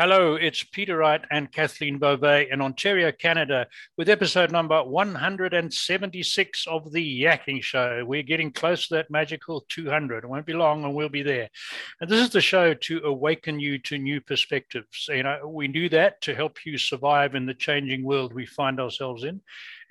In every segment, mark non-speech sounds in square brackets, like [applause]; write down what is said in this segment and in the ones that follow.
Hello, it's Peter Wright and Kathleen Beauvais in Ontario, Canada, with episode number 176 of The Yakking Show. We're getting close to that magical 200. It won't be long and we'll be there. And this is the show to awaken you to new perspectives. You know, we do that to help you survive in the changing world we find ourselves in.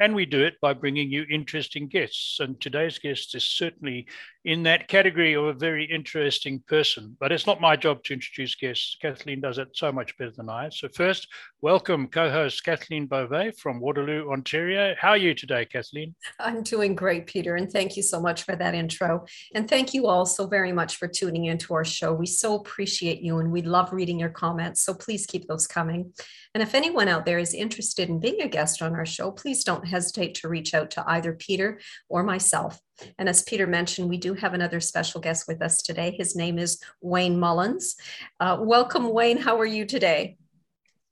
And we do it by bringing you interesting guests. And today's guest is certainly in that category of a very interesting person. But it's not my job to introduce guests. Kathleen does it so much better than I. So, first, welcome co host Kathleen Beauvais from Waterloo, Ontario. How are you today, Kathleen? I'm doing great, Peter. And thank you so much for that intro. And thank you all so very much for tuning into our show. We so appreciate you and we love reading your comments. So, please keep those coming. And if anyone out there is interested in being a guest on our show, please don't hesitate to reach out to either Peter or myself. And as Peter mentioned, we do have another special guest with us today. His name is Wayne Mullins. Uh, welcome, Wayne. How are you today?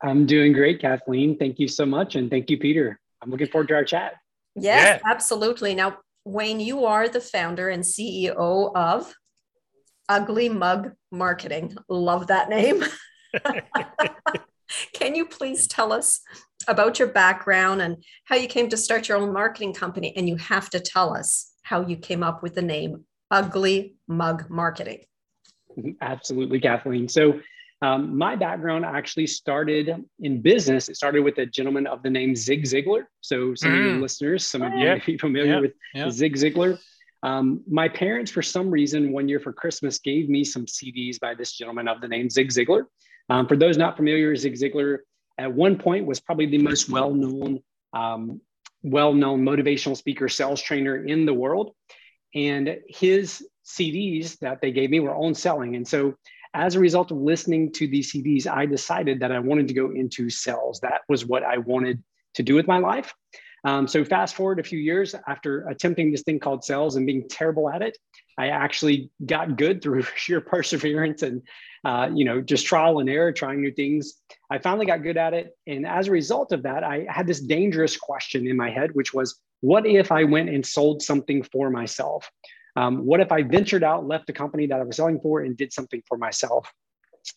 I'm doing great, Kathleen. Thank you so much. And thank you, Peter. I'm looking forward to our chat. Yes, yeah. absolutely. Now, Wayne, you are the founder and CEO of Ugly Mug Marketing. Love that name. [laughs] [laughs] Can you please tell us about your background and how you came to start your own marketing company? And you have to tell us how you came up with the name Ugly Mug Marketing. Absolutely, Kathleen. So, um, my background actually started in business. It started with a gentleman of the name Zig Ziglar. So, some mm. of your listeners, some of you yeah. may be familiar yeah. with yeah. Zig Ziglar. Um, my parents, for some reason, one year for Christmas, gave me some CDs by this gentleman of the name Zig Ziglar. Um, for those not familiar, Zig Ziglar at one point was probably the most well-known, um, well-known motivational speaker, sales trainer in the world, and his CDs that they gave me were on selling. And so, as a result of listening to these CDs, I decided that I wanted to go into sales. That was what I wanted to do with my life. Um, so fast forward a few years after attempting this thing called sales and being terrible at it, I actually got good through [laughs] sheer perseverance and uh, you know just trial and error, trying new things. I finally got good at it, and as a result of that, I had this dangerous question in my head, which was, what if I went and sold something for myself? Um, what if I ventured out, left the company that I was selling for, and did something for myself?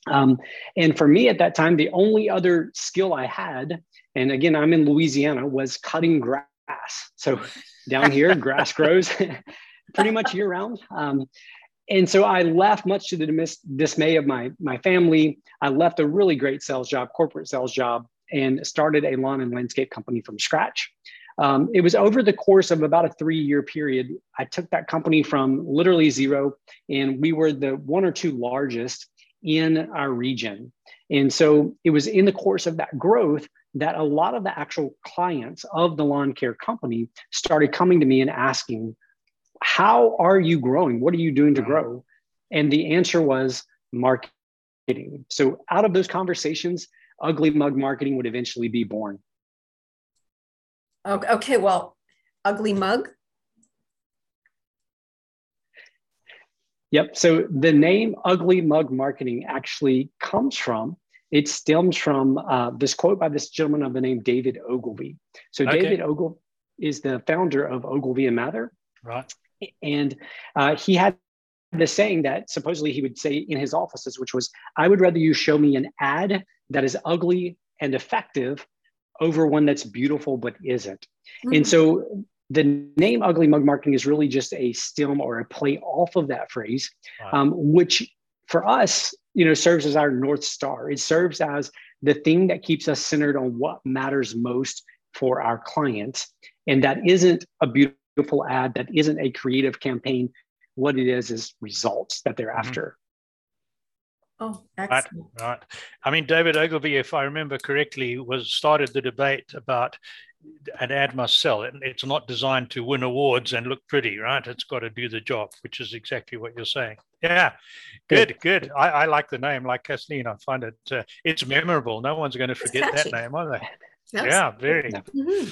Um, and for me at that time, the only other skill I had, and again, I'm in Louisiana, was cutting grass. So down here, grass [laughs] grows [laughs] pretty much year round. Um, and so I left, much to the dis- dismay of my my family. I left a really great sales job, corporate sales job, and started a lawn and landscape company from scratch. Um, it was over the course of about a three year period. I took that company from literally zero, and we were the one or two largest in our region. And so it was in the course of that growth that a lot of the actual clients of the lawn care company started coming to me and asking, How are you growing? What are you doing to grow? And the answer was marketing. So out of those conversations, Ugly Mug Marketing would eventually be born. Okay, well, Ugly Mug Yep. So the name Ugly Mug Marketing actually comes from, it stems from uh, this quote by this gentleman of the name David Ogilvy. So okay. David Ogilvy is the founder of Ogilvy and Mather. Right. And uh, he had the saying that supposedly he would say in his offices, which was, I would rather you show me an ad that is ugly and effective over one that's beautiful but isn't. Mm-hmm. And so the name ugly mug marketing is really just a stem or a play off of that phrase wow. um, which for us you know serves as our north star it serves as the thing that keeps us centered on what matters most for our clients and that isn't a beautiful ad that isn't a creative campaign what it is is results that they're mm-hmm. after Oh, excellent. Right, right. I mean, David Ogilvy, if I remember correctly, was started the debate about an ad must sell. It's not designed to win awards and look pretty, right? It's got to do the job, which is exactly what you're saying. Yeah, good, good. I, I like the name, like Kathleen. I find it uh, it's memorable. No one's going to forget that name, are they? Yes. Yeah, very. Mm-hmm.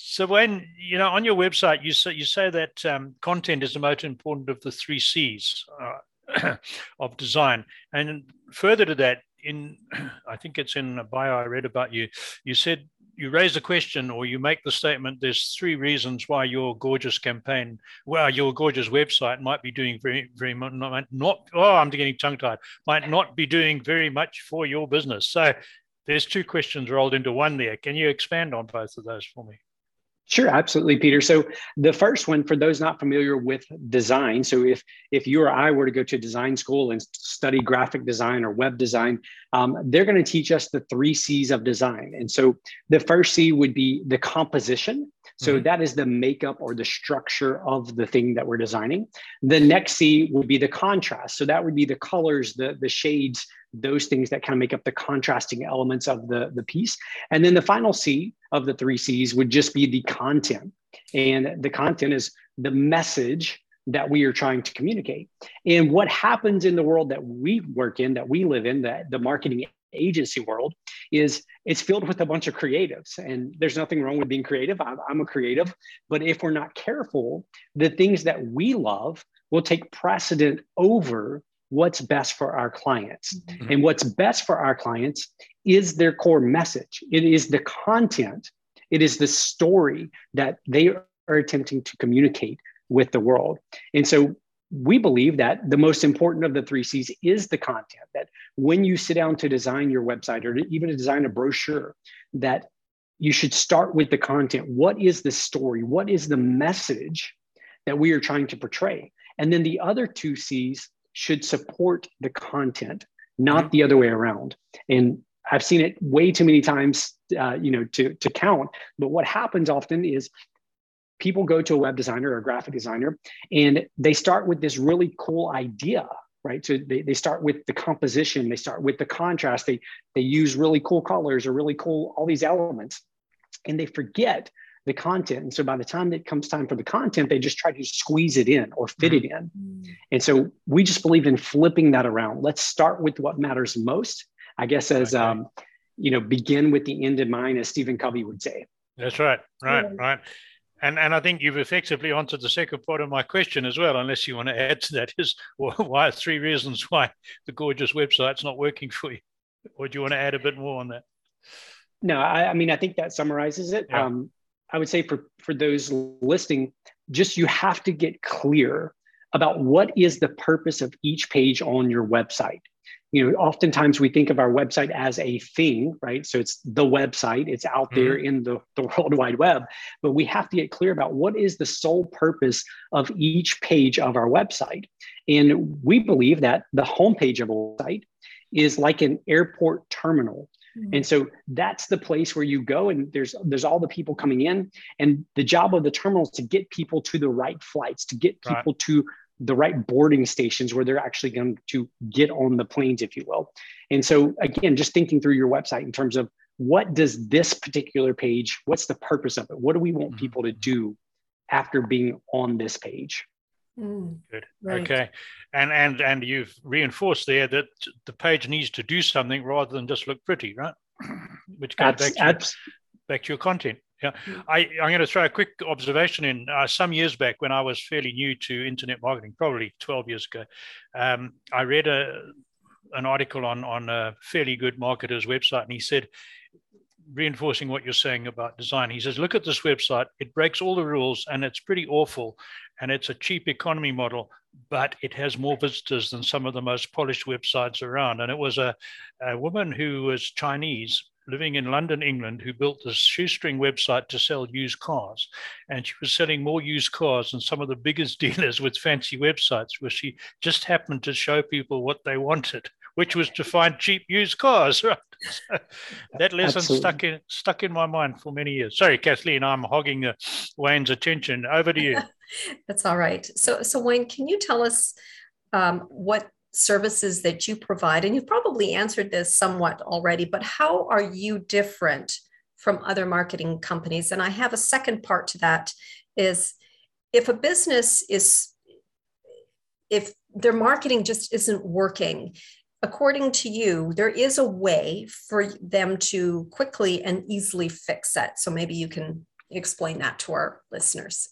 So when you know on your website, you say you say that um, content is the most important of the three C's uh, [clears throat] of design, and further to that, in [clears throat] I think it's in a bio I read about you. You said you raise the question or you make the statement there's three reasons why your gorgeous campaign well your gorgeous website might be doing very very not, not oh i'm getting tongue tied might not be doing very much for your business. So there's two questions rolled into one there. Can you expand on both of those for me Sure, absolutely, Peter. So the first one, for those not familiar with design, so if if you or I were to go to design school and study graphic design or web design, um, they're going to teach us the three C's of design. And so the first C would be the composition. So mm-hmm. that is the makeup or the structure of the thing that we're designing. The next C would be the contrast. So that would be the colors, the the shades, those things that kind of make up the contrasting elements of the, the piece. And then the final C of the three C's would just be the content. And the content is the message that we are trying to communicate. And what happens in the world that we work in, that we live in, that the marketing agency world is it's filled with a bunch of creatives and there's nothing wrong with being creative I'm, I'm, a creative but if we're not careful the things that we love will take precedent over what's best for our clients. Mm-hmm. And what's best for our clients is their core message. It is the content, it is the story that they are attempting to communicate with the world. And so we believe that the most important of the three C's is the content. That when you sit down to design your website or to even to design a brochure, that you should start with the content. What is the story? What is the message that we are trying to portray? And then the other two C's should support the content, not mm-hmm. the other way around. And I've seen it way too many times, uh, you know, to, to count. But what happens often is people go to a web designer or a graphic designer and they start with this really cool idea right so they, they start with the composition they start with the contrast they they use really cool colors or really cool all these elements and they forget the content. And so by the time it comes time for the content, they just try to squeeze it in or fit mm-hmm. it in. Mm-hmm. And so we just believe in flipping that around. Let's start with what matters most. I guess as okay. um, you know, begin with the end in mind, as Stephen Covey would say. That's right, right, yeah. right. And and I think you've effectively answered the second part of my question as well, unless you want to add to that is [laughs] why three reasons why the gorgeous website's not working for you. Or do you want to add a bit more on that? No, I, I mean I think that summarizes it. Yeah. Um, I would say for, for those listening, just you have to get clear about what is the purpose of each page on your website. You know, oftentimes we think of our website as a thing, right? So it's the website, it's out there mm-hmm. in the, the World Wide Web, but we have to get clear about what is the sole purpose of each page of our website. And we believe that the homepage of a site is like an airport terminal Mm-hmm. And so that's the place where you go and there's there's all the people coming in and the job of the terminal is to get people to the right flights, to get people right. to the right boarding stations where they're actually going to get on the planes if you will. And so again, just thinking through your website in terms of what does this particular page, what's the purpose of it? What do we want mm-hmm. people to do after being on this page? Mm, Good. Right. Okay. And and and you've reinforced there that the page needs to do something rather than just look pretty, right? [clears throat] Which goes back, to, your, back to your content. Yeah. Mm. I, I'm going to throw a quick observation in. Uh, some years back, when I was fairly new to internet marketing, probably 12 years ago, um, I read a, an article on, on a fairly good marketer's website, and he said, reinforcing what you're saying about design. He says, look at this website. It breaks all the rules and it's pretty awful and it's a cheap economy model, but it has more visitors than some of the most polished websites around. And it was a, a woman who was Chinese living in London, England, who built this shoestring website to sell used cars. And she was selling more used cars than some of the biggest [laughs] dealers with fancy websites, where she just happened to show people what they wanted which was to find cheap used cars. [laughs] Right. So that lesson Absolutely. stuck in stuck in my mind for many years. Sorry, Kathleen, I'm hogging uh, Wayne's attention. Over to you. [laughs] That's all right. So, so Wayne, can you tell us um, what services that you provide? And you've probably answered this somewhat already, but how are you different from other marketing companies? And I have a second part to that: is if a business is if their marketing just isn't working according to you, there is a way for them to quickly and easily fix it. So maybe you can explain that to our listeners.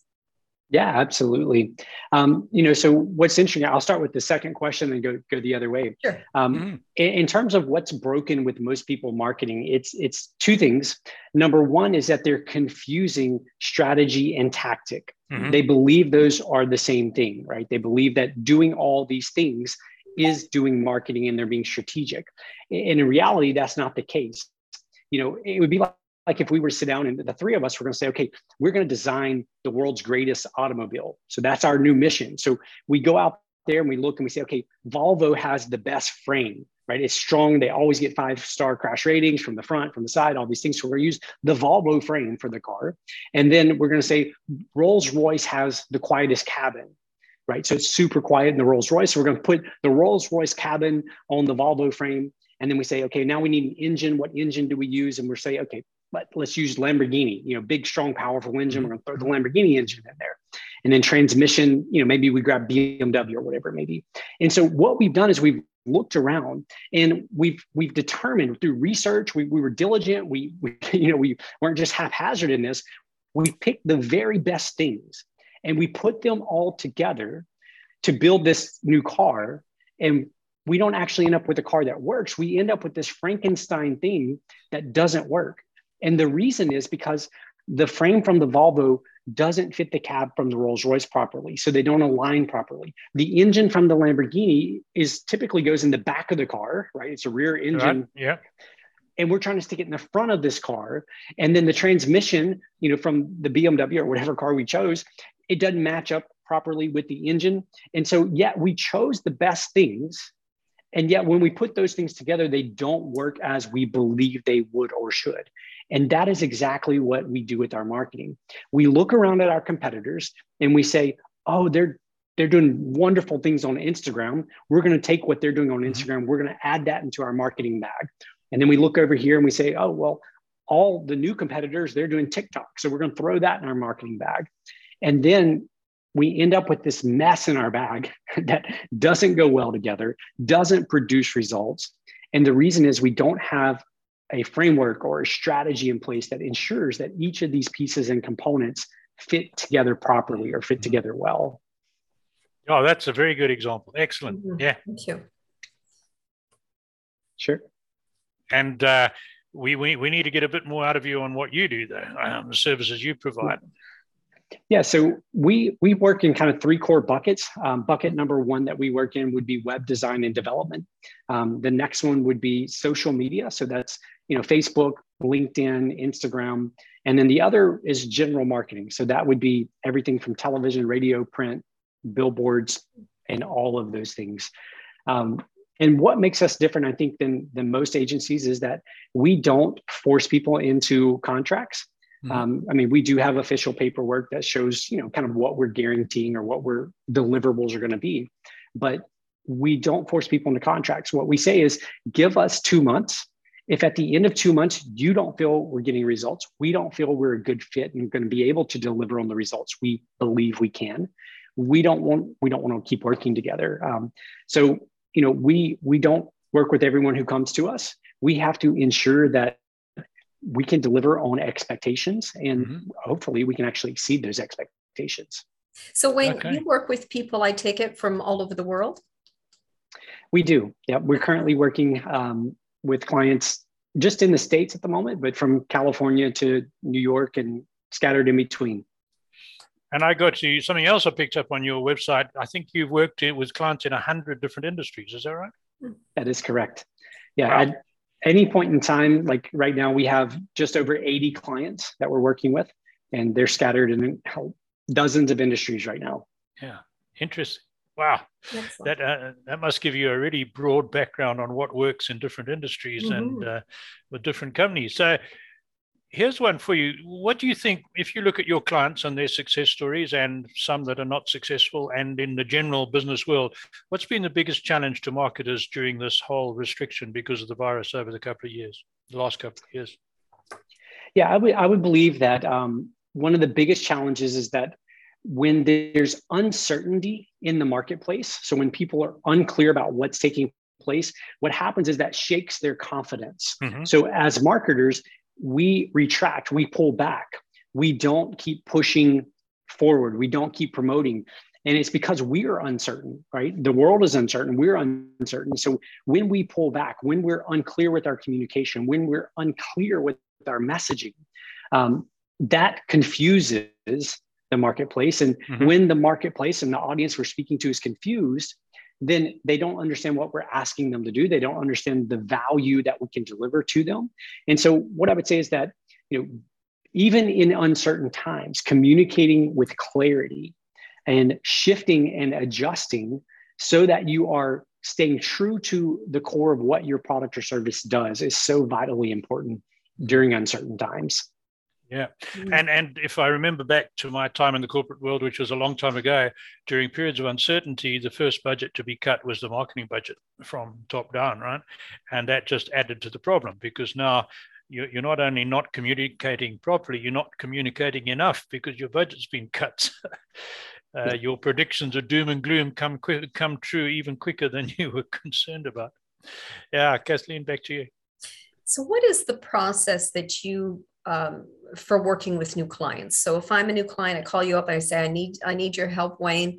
Yeah, absolutely. Um, you know, so what's interesting, I'll start with the second question and go go the other way. Sure. Um, mm-hmm. in, in, terms of what's broken with most people marketing, it's it's two things. Number one is that they're confusing strategy and tactic. Mm-hmm. They believe those are the same thing, right? They believe that doing all these things is doing marketing and they're being strategic. And in reality, that's not the case. You know, it would be like like if we were to sit down and the three of us were going to say, okay, we're going to design the world's greatest automobile. So that's our new mission. So we go out there and we look and we say, okay, Volvo has the best frame, right? It's strong. They always get five star crash ratings from the front, from the side, all these things. So we're going to use the Volvo frame for the car. And then we're going to say Rolls Royce has the quietest cabin. Right. So it's super quiet in the Rolls Royce. So we're going to put the Rolls Royce cabin on the Volvo frame. And then we say, okay, now we need an engine. What engine do we use? And we're saying, okay, but let's use Lamborghini, you know, big, strong, powerful engine. We're mm-hmm. going to throw the Lamborghini engine in there. And then transmission, you know, maybe we grab BMW or whatever it may be. And so what we've done is we've looked around and we've we've determined through research, we, we were diligent, we, we, [laughs] you know, we weren't just haphazard in this. We picked the very best things and we put them all together to build this new car. And we don't actually end up with a car that works. We end up with this Frankenstein thing that doesn't work. And the reason is because the frame from the Volvo doesn't fit the cab from the Rolls Royce properly. So they don't align properly. The engine from the Lamborghini is typically goes in the back of the car, right? It's a rear engine. Right. Yeah. And we're trying to stick it in the front of this car. And then the transmission, you know, from the BMW or whatever car we chose, it doesn't match up properly with the engine. And so, yeah, we chose the best things. And yet, when we put those things together, they don't work as we believe they would or should. And that is exactly what we do with our marketing. We look around at our competitors and we say, oh, they're they're doing wonderful things on Instagram. We're going to take what they're doing on mm-hmm. Instagram. We're going to add that into our marketing bag. And then we look over here and we say, oh, well, all the new competitors, they're doing TikTok. So we're going to throw that in our marketing bag. And then we end up with this mess in our bag [laughs] that doesn't go well together, doesn't produce results. And the reason is we don't have a framework or a strategy in place that ensures that each of these pieces and components fit together properly or fit mm-hmm. together well. Oh, that's a very good example. Excellent. Mm-hmm. Yeah. Thank you. Sure. And uh, we, we we need to get a bit more out of you on what you do, though, um, the services you provide. Yeah, so we we work in kind of three core buckets. Um, bucket number one that we work in would be web design and development. Um, the next one would be social media. So that's you know, Facebook, LinkedIn, Instagram. And then the other is general marketing. So that would be everything from television, radio, print, billboards, and all of those things. Um, and what makes us different, I think, than, than most agencies is that we don't force people into contracts. Mm-hmm. Um, I mean, we do have official paperwork that shows, you know, kind of what we're guaranteeing or what we're deliverables are going to be, but we don't force people into contracts. What we say is, give us two months if at the end of two months you don't feel we're getting results, we don't feel we're a good fit and going to be able to deliver on the results we believe we can, we don't want we don't want to keep working together. Um, so you know we we don't work with everyone who comes to us. We have to ensure that we can deliver on expectations, and mm-hmm. hopefully we can actually exceed those expectations. So when okay. you work with people, I take it from all over the world. We do. Yeah, we're currently working um, with clients just in the states at the moment, but from California to New York and scattered in between. And I got to something else I picked up on your website. I think you've worked with clients in a hundred different industries. Is that right? That is correct. Yeah. Wow. At any point in time, like right now, we have just over 80 clients that we're working with, and they're scattered in dozens of industries right now. Yeah. Interesting. Wow, that uh, that must give you a really broad background on what works in different industries mm-hmm. and uh, with different companies. So, here's one for you. What do you think if you look at your clients and their success stories, and some that are not successful, and in the general business world, what's been the biggest challenge to marketers during this whole restriction because of the virus over the couple of years, the last couple of years? Yeah, I would I would believe that um, one of the biggest challenges is that when there's uncertainty in the marketplace, so when people are unclear about what's taking place, what happens is that shakes their confidence. Mm-hmm. So as marketers, we retract, we pull back. We don't keep pushing forward. We don't keep promoting. And it's because we are uncertain, right? The world is uncertain. We're uncertain. So when we pull back, when we're unclear with our communication, when we're unclear with our messaging, um, that confuses the marketplace. And mm-hmm. when the marketplace and the audience we're speaking to is confused, then they don't understand what we're asking them to do. They don't understand the value that we can deliver to them. And so, what I would say is that, you know, even in uncertain times, communicating with clarity and shifting and adjusting so that you are staying true to the core of what your product or service does is so vitally important during uncertain times. Yeah, mm. and and if I remember back to my time in the corporate world, which was a long time ago, during periods of uncertainty, the first budget to be cut was the marketing budget from top down, right? And that just added to the problem because now you're not only not communicating properly, you're not communicating enough because your budget's been cut. [laughs] uh, your predictions of doom and gloom come quick, come true even quicker than [laughs] you were concerned about. Yeah, Kathleen, back to you. So, what is the process that you um, for working with new clients. So if I'm a new client, I call you up, and I say, I need, I need your help, Wayne.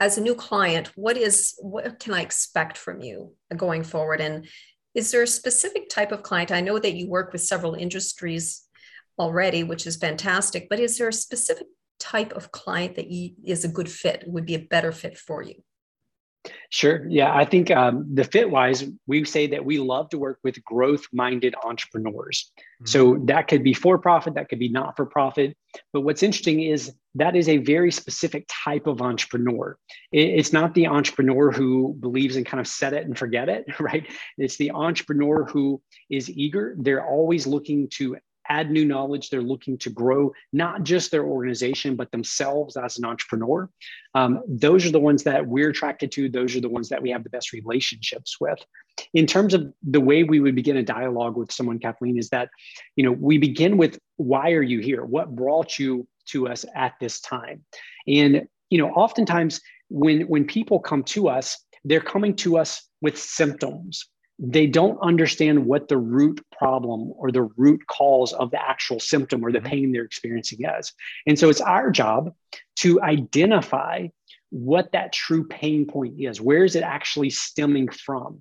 As a new client, what is what can I expect from you going forward? And is there a specific type of client? I know that you work with several industries already, which is fantastic, but is there a specific type of client that you, is a good fit, would be a better fit for you? Sure. Yeah, I think um, the fit wise, we say that we love to work with growth minded entrepreneurs. Mm-hmm. So that could be for profit, that could be not for profit. But what's interesting is that is a very specific type of entrepreneur. It's not the entrepreneur who believes in kind of set it and forget it, [laughs] right? It's the entrepreneur who is eager. They're always looking to add new knowledge. They're looking to grow not just their organization, but themselves as an entrepreneur. Um, those are the ones that we're attracted to. Those are the ones that we have the best relationships with. In terms of the way we would begin a dialogue with someone, Kathleen, is that you know we begin with why are you here? What brought you to us at this time? And you know, oftentimes when when people come to us, they're coming to us with symptoms they don't understand what the root problem or the root cause of the actual symptom or the mm-hmm. pain they're experiencing is. And so it's our job to identify what that true pain point is. Where is it actually stemming from?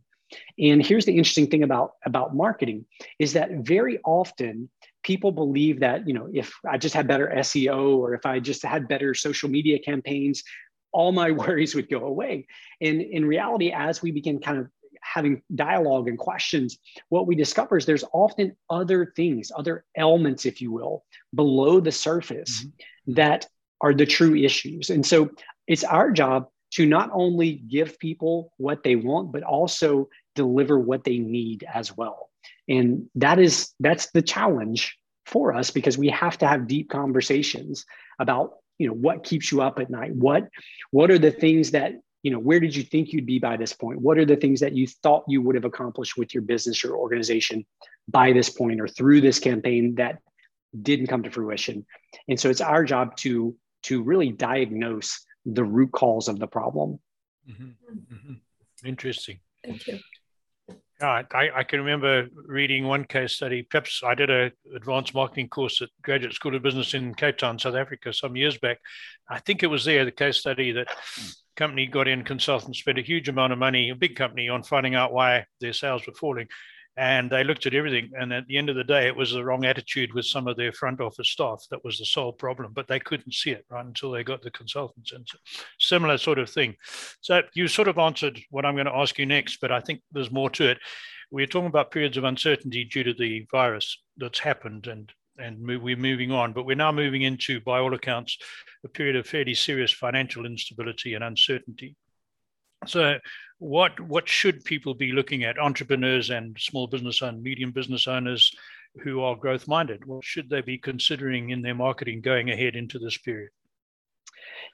And here's the interesting thing about, about marketing is that very often people believe that, you know, if I just had better SEO or if I just had better social media campaigns, all my [laughs] worries would go away. And in reality, as we begin kind of having dialogue and questions, what we discover is there's often other things, other elements, if you will, below the surface mm-hmm. that are the true issues. And so it's our job to not only give people what they want, but also deliver what they need as well. And that is that's the challenge for us because we have to have deep conversations about you know what keeps you up at night what what are the things that you know where did you think you'd be by this point what are the things that you thought you would have accomplished with your business or organization by this point or through this campaign that didn't come to fruition and so it's our job to to really diagnose the root cause of the problem mm-hmm. Mm-hmm. interesting thank you yeah, I, I, can remember reading one case study. Perhaps I did a advanced marketing course at Graduate School of Business in Cape Town, South Africa, some years back. I think it was there the case study that company got in consultants spent a huge amount of money, a big company, on finding out why their sales were falling. And they looked at everything. And at the end of the day, it was the wrong attitude with some of their front office staff that was the sole problem, but they couldn't see it right until they got the consultants. And so, similar sort of thing. So you sort of answered what I'm going to ask you next, but I think there's more to it. We're talking about periods of uncertainty due to the virus that's happened and and we're moving on. But we're now moving into, by all accounts, a period of fairly serious financial instability and uncertainty. So, what what should people be looking at? Entrepreneurs and small business and medium business owners who are growth minded. What should they be considering in their marketing going ahead into this period?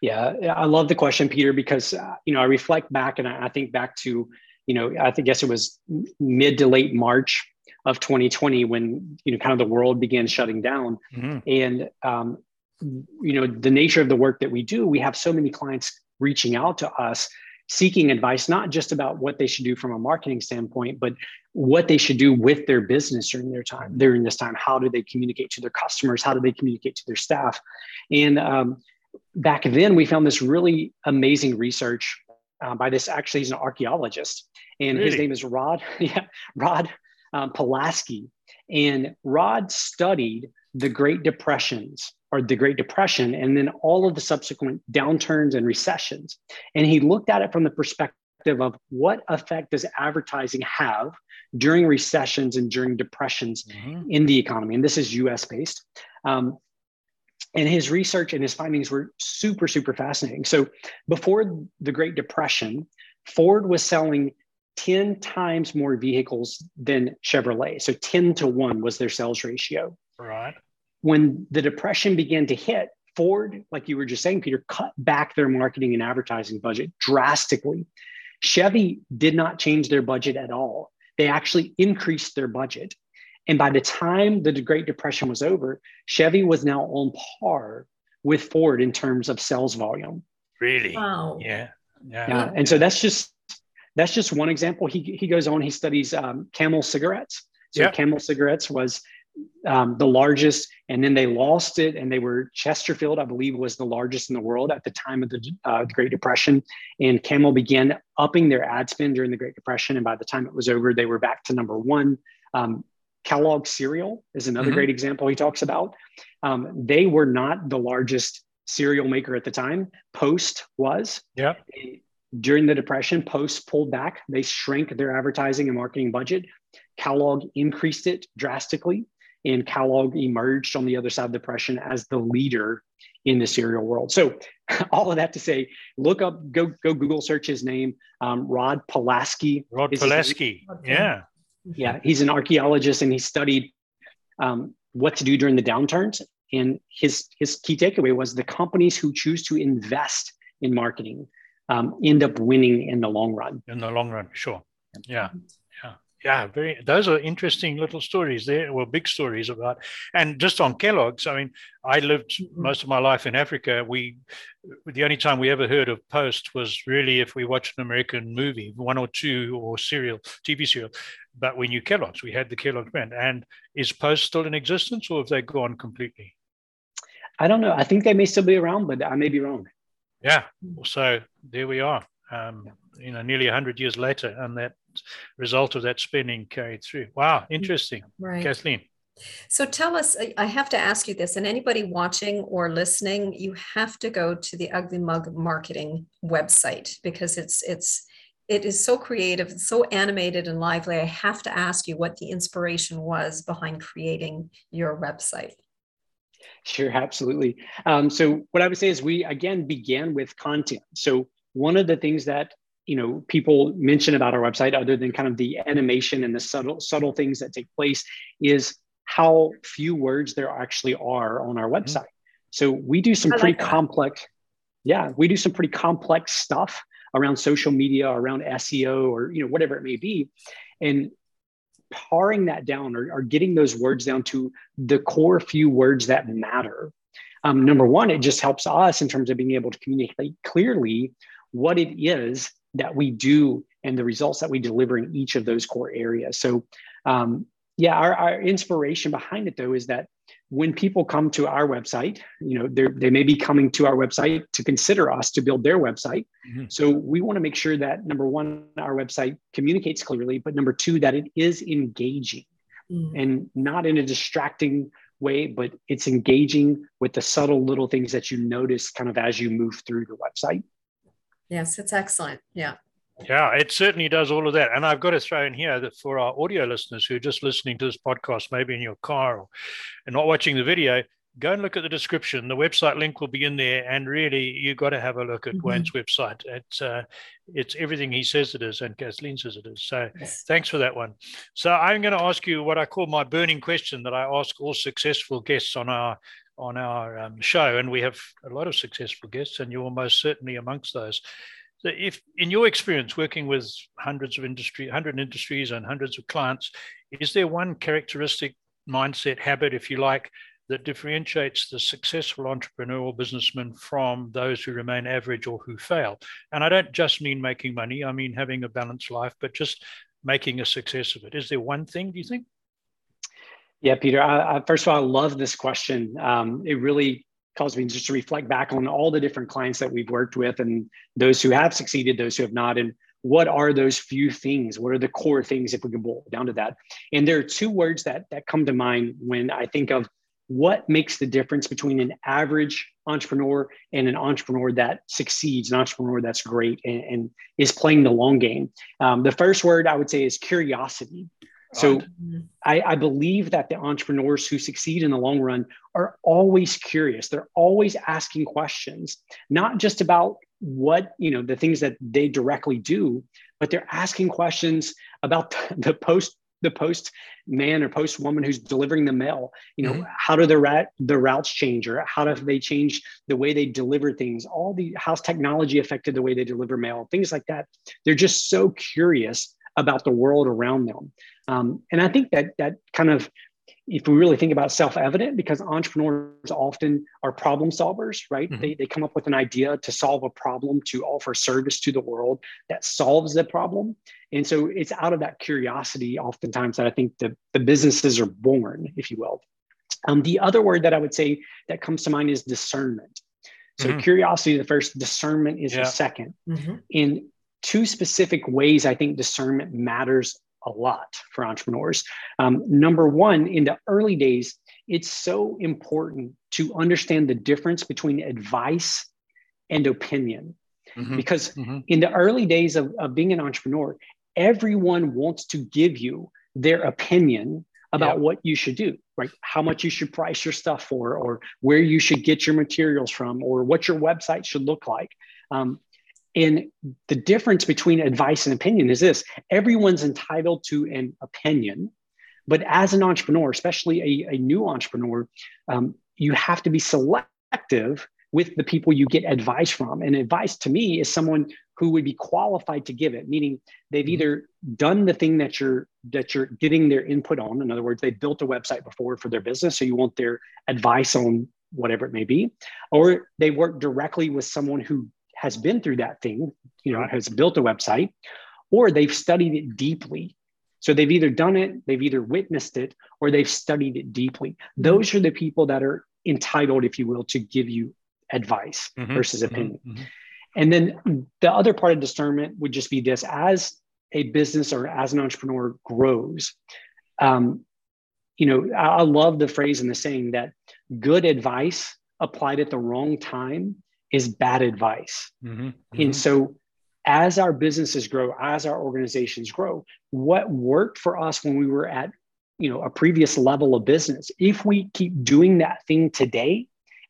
Yeah, I love the question, Peter, because uh, you know I reflect back and I, I think back to you know I think guess it was mid to late March of 2020 when you know kind of the world began shutting down, mm-hmm. and um, you know the nature of the work that we do, we have so many clients reaching out to us seeking advice, not just about what they should do from a marketing standpoint, but what they should do with their business during their time, during this time. How do they communicate to their customers? How do they communicate to their staff? And um, back then, we found this really amazing research uh, by this. Actually, he's an archaeologist, and really? his name is Rod. [laughs] Yeah, Rod um, Polaski. And Rod studied the Great Depressions or the Great Depression, and then all of the subsequent downturns and recessions. And he looked at it from the perspective of what effect does advertising have during recessions and during depressions mm-hmm. in the economy. And this is US based. Um, and his research and his findings were super, super fascinating. So before the Great Depression, Ford was selling 10 times more vehicles than Chevrolet. So 10 to 1 was their sales ratio. Right. When the depression began to hit, Ford, like you were just saying, Peter, cut back their marketing and advertising budget drastically. Chevy did not change their budget at all. They actually increased their budget. And by the time the Great Depression was over, Chevy was now on par with Ford in terms of sales volume. Really? Wow. Yeah. Yeah. yeah. And so that's just that's just one example. He, he goes on, he studies um, camel cigarettes. So yep. camel cigarettes was um, the largest, and then they lost it, and they were Chesterfield, I believe, was the largest in the world at the time of the, uh, the Great Depression. And Camel began upping their ad spend during the Great Depression, and by the time it was over, they were back to number one. Um, Kellogg cereal is another mm-hmm. great example he talks about. Um, they were not the largest cereal maker at the time. Post was. Yeah during the depression post pulled back. They shrank their advertising and marketing budget. Kellogg increased it drastically and kellogg emerged on the other side of the depression as the leader in the cereal world. So [laughs] all of that to say look up go go google search his name. Um, rod polaski rod polaski. Yeah. Yeah he's an archaeologist and he studied um, what to do during the downturns. And his his key takeaway was the companies who choose to invest in marketing um, end up winning in the long run. In the long run, sure. Yeah. Yeah. Yeah. Very, those are interesting little stories there, well, big stories about, and just on Kellogg's, I mean, I lived most of my life in Africa. We, the only time we ever heard of Post was really if we watched an American movie, one or two or serial, TV serial. But we knew Kellogg's, we had the Kellogg's brand. And is Post still in existence or have they gone completely? I don't know. I think they may still be around, but I may be wrong. Yeah. So there we are. Um, you know, nearly 100 years later, and that result of that spending carried through. Wow, interesting. Right. Kathleen. So tell us, I have to ask you this, and anybody watching or listening, you have to go to the Ugly Mug Marketing website because it's it's it is so creative, so animated and lively. I have to ask you what the inspiration was behind creating your website. [laughs] Sure, absolutely. Um, so what I would say is we again began with content. So one of the things that you know people mention about our website, other than kind of the animation and the subtle subtle things that take place, is how few words there actually are on our mm-hmm. website. So we do some pretty complex, yeah, we do some pretty complex stuff around social media, around SEO, or you know whatever it may be, and paring that down or, or getting those words down to the core few words that matter. Um, number one, it just helps us in terms of being able to communicate clearly what it is that we do and the results that we deliver in each of those core areas. So, um, yeah, our, our inspiration behind it though is that when people come to our website, you know, they may be coming to our website to consider us to build their website. Mm-hmm. So we want to make sure that number one, our website communicates clearly, but number two, that it is engaging mm-hmm. and not in a distracting way, but it's engaging with the subtle little things that you notice kind of as you move through the website. Yes, it's excellent. Yeah. Yeah, it certainly does all of that. And I've got to throw in here that for our audio listeners who are just listening to this podcast, maybe in your car or, and not watching the video, go and look at the description. The website link will be in there. And really, you've got to have a look at mm-hmm. Wayne's website. It's, uh, it's everything he says it is and Kathleen says it is. So yes. thanks for that one. So I'm going to ask you what I call my burning question that I ask all successful guests on our on our um, show. And we have a lot of successful guests, and you're most certainly amongst those if in your experience working with hundreds of industry, hundred industries and hundreds of clients, is there one characteristic mindset habit, if you like, that differentiates the successful entrepreneur or businessman from those who remain average or who fail? And I don't just mean making money, I mean having a balanced life, but just making a success of it. Is there one thing, do you think? Yeah, Peter. I, I, first of all, I love this question. Um, it really caused me just to reflect back on all the different clients that we've worked with and those who have succeeded, those who have not, and what are those few things? What are the core things if we can boil down to that? And there are two words that that come to mind when I think of what makes the difference between an average entrepreneur and an entrepreneur that succeeds, an entrepreneur that's great and, and is playing the long game. Um, the first word I would say is curiosity. So I, I, believe that the entrepreneurs who succeed in the long run are always curious. They're always asking questions, not just about what, you know, the things that they directly do, but they're asking questions about [laughs] the post the post man or post woman who's delivering the mail. You know mm-hmm. how do the rat the routes change or how do they change the way they deliver things? All the how's technology affected the way they deliver mail? Things like that. They're just so curious about the world around them um, and I think that that kind of, if we really think about self-evident, because entrepreneurs often are problem solvers, right? Mm-hmm. They, they come up with an idea to solve a problem, to offer service to the world that solves the problem. And so it's out of that curiosity oftentimes that I think the, the businesses are born, if you will. Um, the other word that I would say that comes to mind is discernment. So mm-hmm. curiosity the first, discernment is yeah. the 2nd mm-hmm. In two specific ways, I think discernment matters a lot for entrepreneurs. Um, number one, in the early days, it's so important to understand the difference between advice and opinion. Mm-hmm. Because mm-hmm. in the early days of, of being an entrepreneur, everyone wants to give you their opinion about what you should do, right? How much you should price your stuff for, or where you should get your materials from, or what your website should look like. Um, and the difference between advice and opinion is this everyone's entitled to an opinion. But as an entrepreneur, especially a, a new entrepreneur, um, you have to be selective with the people you get advice from. And advice to me is someone who would be qualified to give it, meaning they've mm-hmm. either done the thing that you're that you're getting their input on. In other words, they built a website before for their business, so you want their advice on whatever it may be, or they work directly with someone who has been through that thing, you know, has built a website, or they've studied it deeply. So they've either done it, they've either witnessed it, or they've studied it deeply. Mm-hmm. Those are the people that are entitled, if you will, to give you advice mm-hmm. versus mm-hmm. opinion. Mm-hmm. And then the other part of discernment would just be this as a business or as an entrepreneur grows, um, you know, I, I love the phrase and the saying that good advice applied at the wrong time is bad advice. Mm-hmm. Mm-hmm. And so, as our businesses grow, as our organizations grow, what worked for us when we were at you know a previous level of business, if we keep doing that thing today,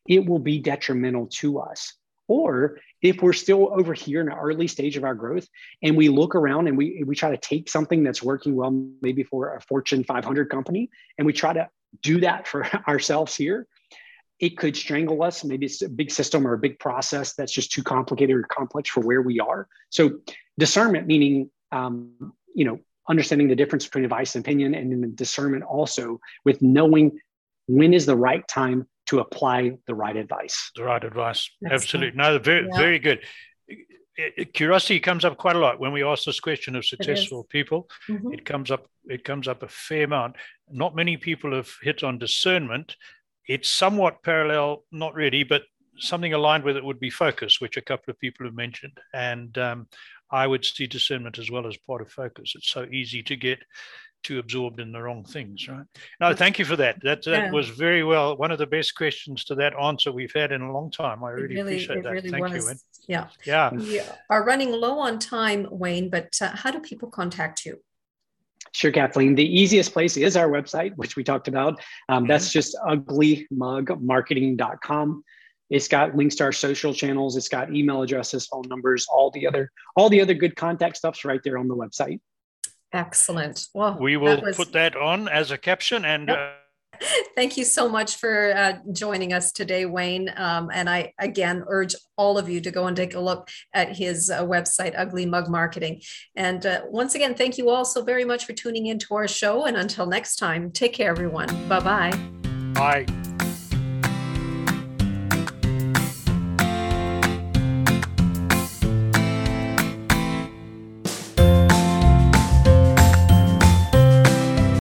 it will be detrimental to us. Or if we're still over here in an early stage of our growth and we look around and we, we try to take something that's working well, maybe for a Fortune 500 company, and we try to do that for [laughs] ourselves here, it could strangle us. Maybe it's a big system or a big process that's just too complicated or complex for where we are. So discernment, meaning um, you know understanding the difference between advice and opinion, and then discernment also with knowing when is the right time to apply the right advice. The right advice, that's absolutely. No, very yeah. very good. Curiosity comes up quite a lot when we ask this question of successful people. Mm-hmm. It comes up. It comes up a fair amount. Not many people have hit on discernment, it's somewhat parallel, not really, but something aligned with it would be focus, which a couple of people have mentioned. And um, I would see discernment as well as part of focus. It's so easy to get too absorbed in the wrong things, right? No, thank you for that. That, that yeah. was very well one of the best questions to that answer we've had in a long time. I really, really appreciate that. Really thank was. you. Yeah. Yeah. We are running low on time, Wayne, but uh, how do people contact you? Sure, Kathleen. The easiest place is our website, which we talked about. Um, that's mm-hmm. just uglymugmarketing.com. It's got links to our social channels. It's got email addresses, phone numbers, all the other all the other good contact stuff's right there on the website. Excellent. Well, we will was... put that on as a caption and. Yep. Uh, Thank you so much for uh, joining us today, Wayne. Um, and I again urge all of you to go and take a look at his uh, website, Ugly Mug Marketing. And uh, once again, thank you all so very much for tuning in to our show. And until next time, take care, everyone. Bye-bye. Bye.